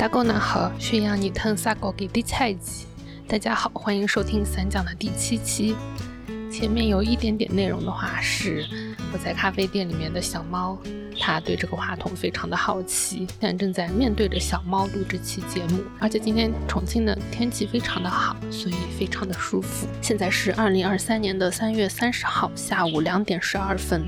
大哥呢好，宣扬你腾啥高给的菜鸡。大家好，欢迎收听散讲的第七期。前面有一点点内容的话，是我在咖啡店里面的小猫，它对这个话筒非常的好奇，现在正在面对着小猫录这期节目。而且今天重庆的天气非常的好，所以非常的舒服。现在是二零二三年的三月三十号下午两点十二分。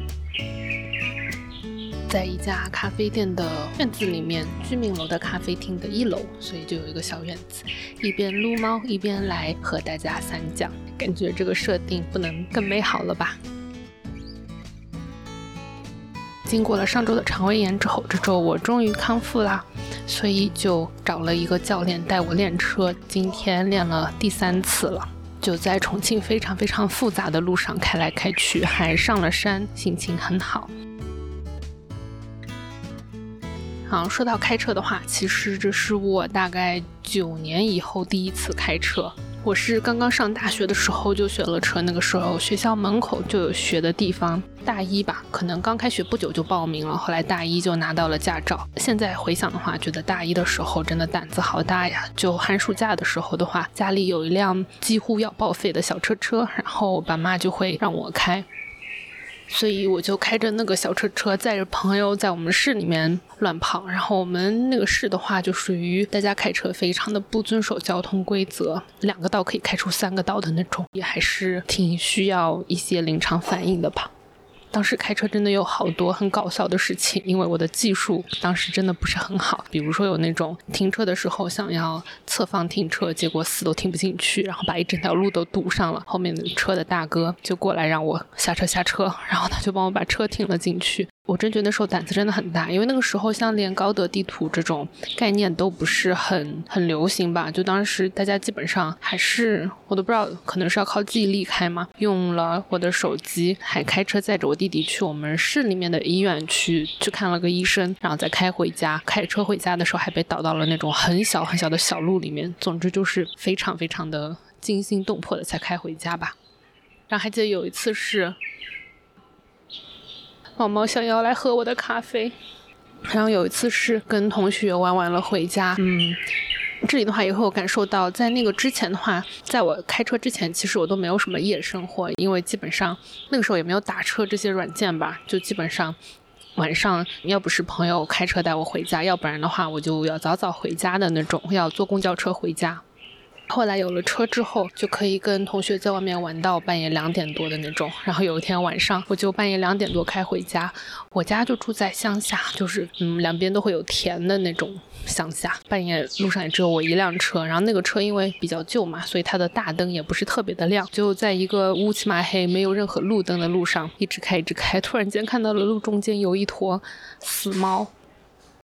在一家咖啡店的院子里面，居民楼的咖啡厅的一楼，所以就有一个小院子，一边撸猫一边来和大家散讲，感觉这个设定不能更美好了吧？经过了上周的肠胃炎之后，这周我终于康复啦，所以就找了一个教练带我练车，今天练了第三次了，就在重庆非常非常复杂的路上开来开去，还上了山，心情很好。好，说到开车的话，其实这是我大概九年以后第一次开车。我是刚刚上大学的时候就学了车，那个时候学校门口就有学的地方。大一吧，可能刚开学不久就报名了，后来大一就拿到了驾照。现在回想的话，觉得大一的时候真的胆子好大呀！就寒暑假的时候的话，家里有一辆几乎要报废的小车车，然后爸妈就会让我开。所以我就开着那个小车车，载着朋友在我们市里面乱跑。然后我们那个市的话，就属于大家开车非常的不遵守交通规则，两个道可以开出三个道的那种，也还是挺需要一些临场反应的吧。当时开车真的有好多很搞笑的事情，因为我的技术当时真的不是很好。比如说有那种停车的时候想要侧方停车，结果死都停不进去，然后把一整条路都堵上了。后面的车的大哥就过来让我下车下车，然后他就帮我把车停了进去。我真觉得那时候胆子真的很大，因为那个时候像连高德地图这种概念都不是很很流行吧？就当时大家基本上还是我都不知道，可能是要靠记忆力开嘛。用了我的手机，还开车载着我弟弟去我们市里面的医院去去看了个医生，然后再开回家。开车回家的时候还被导到了那种很小很小的小路里面。总之就是非常非常的惊心动魄的才开回家吧。然后还记得有一次是。猫猫想要来喝我的咖啡，然后有一次是跟同学玩完了回家，嗯，这里的话也会有感受到，在那个之前的话，在我开车之前，其实我都没有什么夜生活，因为基本上那个时候也没有打车这些软件吧，就基本上晚上要不是朋友开车带我回家，要不然的话我就要早早回家的那种，要坐公交车回家。后来有了车之后，就可以跟同学在外面玩到半夜两点多的那种。然后有一天晚上，我就半夜两点多开回家。我家就住在乡下，就是嗯两边都会有田的那种乡下。半夜路上也只有我一辆车，然后那个车因为比较旧嘛，所以它的大灯也不是特别的亮。就在一个乌漆嘛黑、没有任何路灯的路上，一直开一直开，突然间看到了路中间有一坨死猫。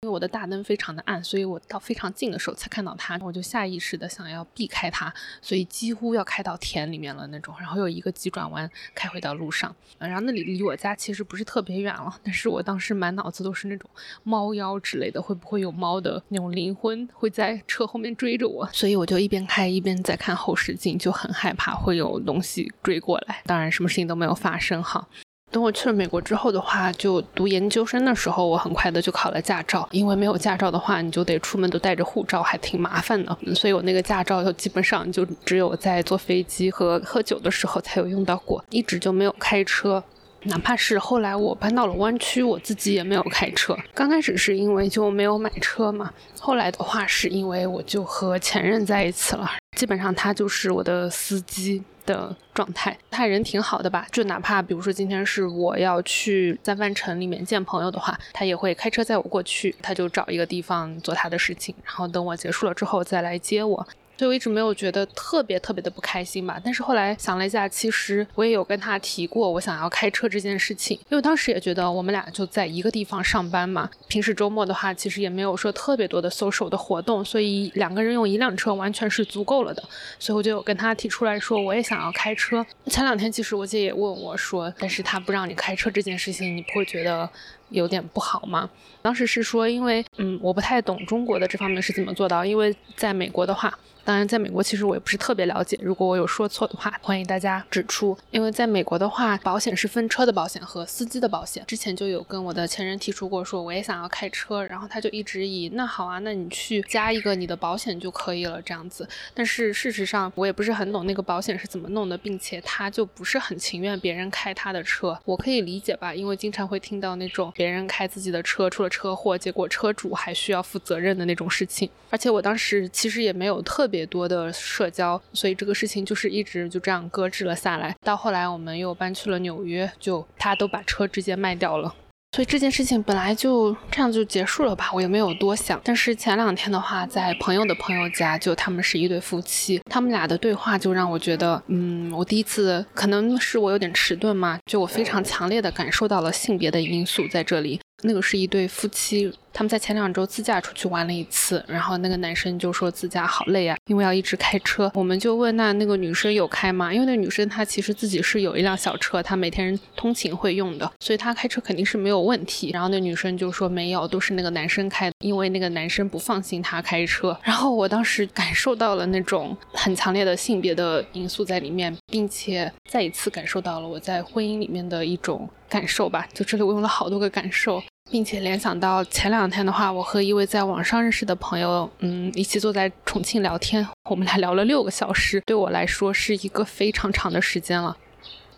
因为我的大灯非常的暗，所以我到非常近的时候才看到它，我就下意识的想要避开它，所以几乎要开到田里面了那种，然后有一个急转弯开回到路上，然后那里离我家其实不是特别远了，但是我当时满脑子都是那种猫妖之类的，会不会有猫的那种灵魂会在车后面追着我，所以我就一边开一边在看后视镜，就很害怕会有东西追过来，当然什么事情都没有发生哈。等我去了美国之后的话，就读研究生的时候，我很快的就考了驾照。因为没有驾照的话，你就得出门都带着护照，还挺麻烦的。所以我那个驾照就基本上就只有在坐飞机和喝酒的时候才有用到过，一直就没有开车。哪怕是后来我搬到了湾区，我自己也没有开车。刚开始是因为就没有买车嘛，后来的话是因为我就和前任在一起了，基本上他就是我的司机。的状态，他人挺好的吧？就哪怕比如说今天是我要去在万城里面见朋友的话，他也会开车载我过去，他就找一个地方做他的事情，然后等我结束了之后再来接我。所以我一直没有觉得特别特别的不开心吧，但是后来想了一下，其实我也有跟他提过我想要开车这件事情，因为当时也觉得我们俩就在一个地方上班嘛，平时周末的话其实也没有说特别多的 social 的活动，所以两个人用一辆车完全是足够了的，所以我就有跟他提出来说我也想要开车。前两天其实我姐也问我说，但是他不让你开车这件事情，你不会觉得？有点不好吗？当时是说，因为嗯，我不太懂中国的这方面是怎么做到，因为在美国的话。当然，在美国其实我也不是特别了解，如果我有说错的话，欢迎大家指出。因为在美国的话，保险是分车的保险和司机的保险。之前就有跟我的前任提出过，说我也想要开车，然后他就一直以那好啊，那你去加一个你的保险就可以了这样子。但是事实上，我也不是很懂那个保险是怎么弄的，并且他就不是很情愿别人开他的车。我可以理解吧，因为经常会听到那种别人开自己的车出了车祸，结果车主还需要负责任的那种事情。而且我当时其实也没有特别多的社交，所以这个事情就是一直就这样搁置了下来。到后来我们又搬去了纽约，就他都把车直接卖掉了。所以这件事情本来就这样就结束了吧，我也没有多想。但是前两天的话，在朋友的朋友家，就他们是一对夫妻，他们俩的对话就让我觉得，嗯，我第一次可能是我有点迟钝嘛，就我非常强烈的感受到了性别的因素在这里。那个是一对夫妻，他们在前两周自驾出去玩了一次，然后那个男生就说自驾好累啊，因为要一直开车。我们就问那那个女生有开吗？因为那女生她其实自己是有一辆小车，她每天通勤会用的，所以她开车肯定是没有问题。然后那女生就说没有，都是那个男生开，因为那个男生不放心她开车。然后我当时感受到了那种很强烈的性别的因素在里面，并且再一次感受到了我在婚姻里面的一种感受吧。就这里我用了好多个感受。并且联想到前两天的话，我和一位在网上认识的朋友，嗯，一起坐在重庆聊天，我们俩聊了六个小时，对我来说是一个非常长的时间了。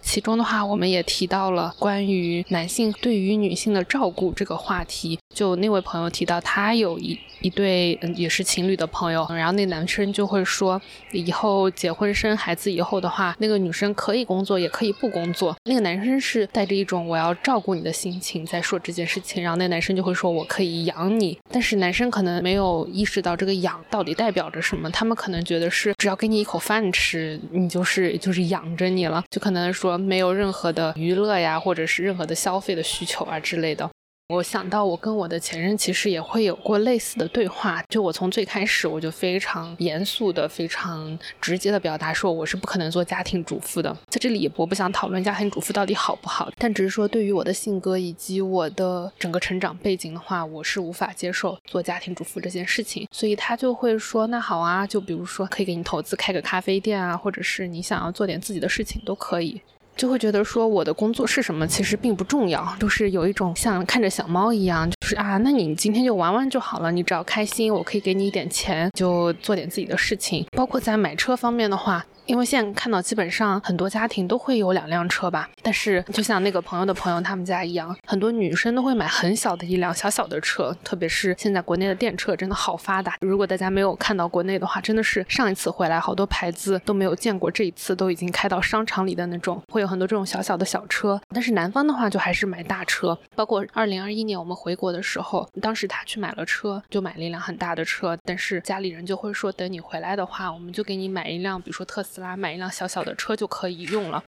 其中的话，我们也提到了关于男性对于女性的照顾这个话题。就那位朋友提到，他有一。一对嗯也是情侣的朋友，然后那男生就会说，以后结婚生孩子以后的话，那个女生可以工作也可以不工作。那个男生是带着一种我要照顾你的心情在说这件事情，然后那男生就会说我可以养你，但是男生可能没有意识到这个养到底代表着什么，他们可能觉得是只要给你一口饭吃，你就是就是养着你了，就可能说没有任何的娱乐呀，或者是任何的消费的需求啊之类的。我想到，我跟我的前任其实也会有过类似的对话。就我从最开始，我就非常严肃的、非常直接的表达说，我是不可能做家庭主妇的。在这里，我不想讨论家庭主妇到底好不好，但只是说，对于我的性格以及我的整个成长背景的话，我是无法接受做家庭主妇这件事情。所以他就会说，那好啊，就比如说可以给你投资开个咖啡店啊，或者是你想要做点自己的事情都可以。就会觉得说我的工作是什么，其实并不重要，就是有一种像看着小猫一样，就是啊，那你今天就玩玩就好了，你只要开心，我可以给你一点钱，就做点自己的事情。包括在买车方面的话。因为现在看到，基本上很多家庭都会有两辆车吧。但是就像那个朋友的朋友他们家一样，很多女生都会买很小的一辆小小的车。特别是现在国内的电车真的好发达。如果大家没有看到国内的话，真的是上一次回来好多牌子都没有见过，这一次都已经开到商场里的那种，会有很多这种小小的小车。但是南方的话就还是买大车。包括二零二一年我们回国的时候，当时他去买了车，就买了一辆很大的车。但是家里人就会说，等你回来的话，我们就给你买一辆，比如说特斯。拉买一辆小小的车就可以用了，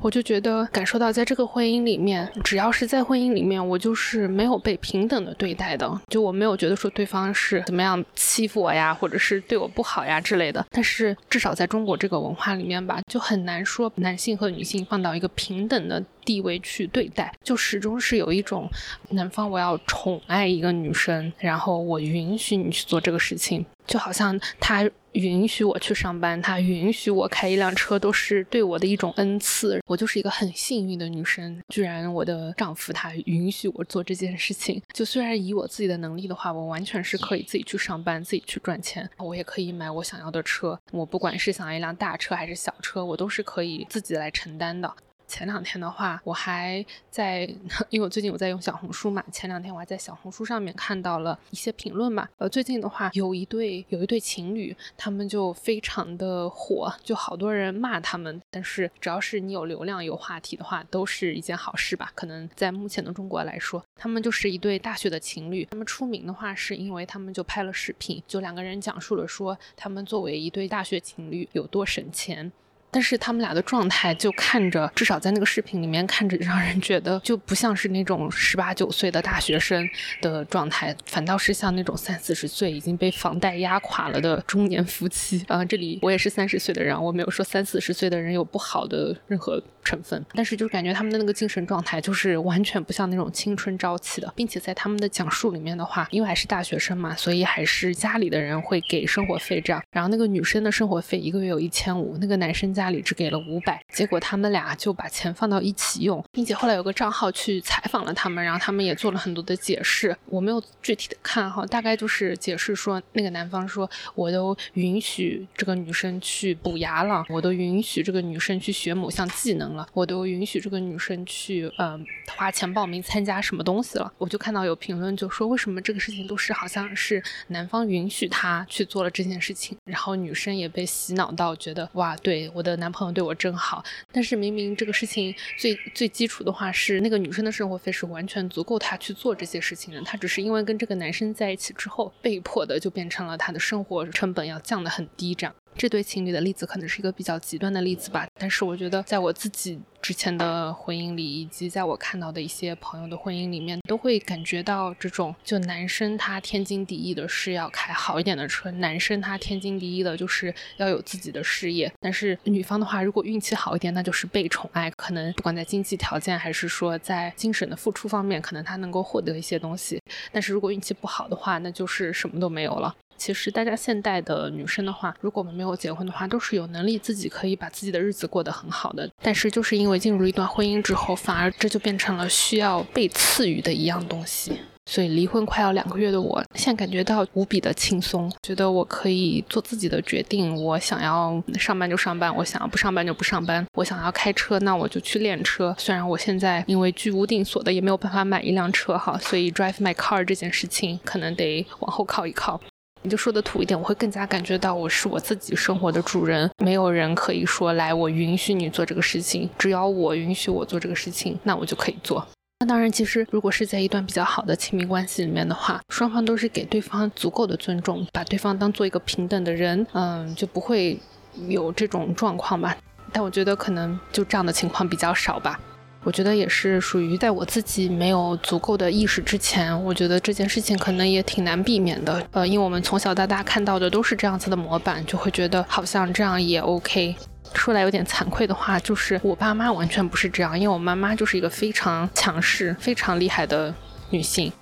我就觉得感受到在这个婚姻里面，只要是在婚姻里面，我就是没有被平等的对待的，就我没有觉得说对方是怎么样欺负我呀，或者是对我不好呀之类的。但是至少在中国这个文化里面吧，就很难说男性和女性放到一个平等的地位去对待，就始终是有一种男方我要宠爱一个女生，然后我允许你去做这个事情，就好像他。允许我去上班，他允许我开一辆车，都是对我的一种恩赐。我就是一个很幸运的女生，居然我的丈夫他允许我做这件事情。就虽然以我自己的能力的话，我完全是可以自己去上班，自己去赚钱，我也可以买我想要的车。我不管是想要一辆大车还是小车，我都是可以自己来承担的。前两天的话，我还在，因为我最近我在用小红书嘛。前两天我还在小红书上面看到了一些评论嘛。呃，最近的话，有一对有一对情侣，他们就非常的火，就好多人骂他们。但是只要是你有流量、有话题的话，都是一件好事吧？可能在目前的中国来说，他们就是一对大学的情侣。他们出名的话，是因为他们就拍了视频，就两个人讲述了说他们作为一对大学情侣有多省钱。但是他们俩的状态就看着，至少在那个视频里面看着，让人觉得就不像是那种十八九岁的大学生的状态，反倒是像那种三四十岁已经被房贷压垮了的中年夫妻。啊，这里我也是三十岁的人，我没有说三四十岁的人有不好的任何成分，但是就是感觉他们的那个精神状态就是完全不像那种青春朝气的，并且在他们的讲述里面的话，因为还是大学生嘛，所以还是家里的人会给生活费这样。然后那个女生的生活费一个月有一千五，那个男生家家里只给了五百，结果他们俩就把钱放到一起用，并且后来有个账号去采访了他们，然后他们也做了很多的解释，我没有具体的看哈，大概就是解释说那个男方说我都允许这个女生去补牙了，我都允许这个女生去学某项技能了，我都允许这个女生去嗯花钱报名参加什么东西了，我就看到有评论就说为什么这个事情都是好像是男方允许他去做了这件事情，然后女生也被洗脑到觉得哇对我的男朋友对我真好，但是明明这个事情最最基础的话是那个女生的生活费是完全足够她去做这些事情的，她只是因为跟这个男生在一起之后被迫的就变成了她的生活成本要降得很低这样。这对情侣的例子可能是一个比较极端的例子吧，但是我觉得在我自己之前的婚姻里，以及在我看到的一些朋友的婚姻里面，都会感觉到这种，就男生他天经地义的是要开好一点的车，男生他天经地义的就是要有自己的事业，但是女方的话，如果运气好一点，那就是被宠爱，可能不管在经济条件还是说在精神的付出方面，可能他能够获得一些东西，但是如果运气不好的话，那就是什么都没有了。其实，大家现代的女生的话，如果我们没有结婚的话，都是有能力自己可以把自己的日子过得很好的。但是，就是因为进入一段婚姻之后，反而这就变成了需要被赐予的一样东西。所以，离婚快要两个月的我，现在感觉到无比的轻松，觉得我可以做自己的决定。我想要上班就上班，我想要不上班就不上班。我想要开车，那我就去练车。虽然我现在因为居无定所的，也没有办法买一辆车哈，所以 drive my car 这件事情可能得往后靠一靠。你就说的土一点，我会更加感觉到我是我自己生活的主人，没有人可以说来我允许你做这个事情，只要我允许我做这个事情，那我就可以做。那当然，其实如果是在一段比较好的亲密关系里面的话，双方都是给对方足够的尊重，把对方当做一个平等的人，嗯，就不会有这种状况吧。但我觉得可能就这样的情况比较少吧。我觉得也是属于在我自己没有足够的意识之前，我觉得这件事情可能也挺难避免的。呃，因为我们从小到大看到的都是这样子的模板，就会觉得好像这样也 OK。说来有点惭愧的话，就是我爸妈完全不是这样，因为我妈妈就是一个非常强势、非常厉害的女性。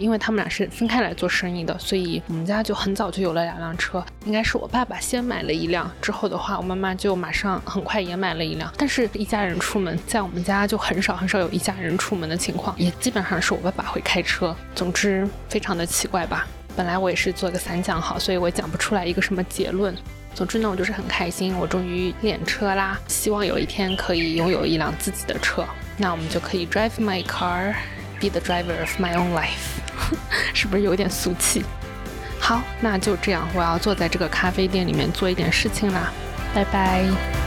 因为他们俩是分开来做生意的，所以我们家就很早就有了两辆车。应该是我爸爸先买了一辆，之后的话，我妈妈就马上很快也买了一辆。但是，一家人出门，在我们家就很少很少有一家人出门的情况，也基本上是我爸爸会开车。总之，非常的奇怪吧。本来我也是做个散讲好，所以我讲不出来一个什么结论。总之呢，我就是很开心，我终于练车啦。希望有一天可以拥有一辆自己的车，那我们就可以 drive my car，be the driver of my own life。是不是有点俗气？好，那就这样，我要坐在这个咖啡店里面做一点事情啦，拜拜。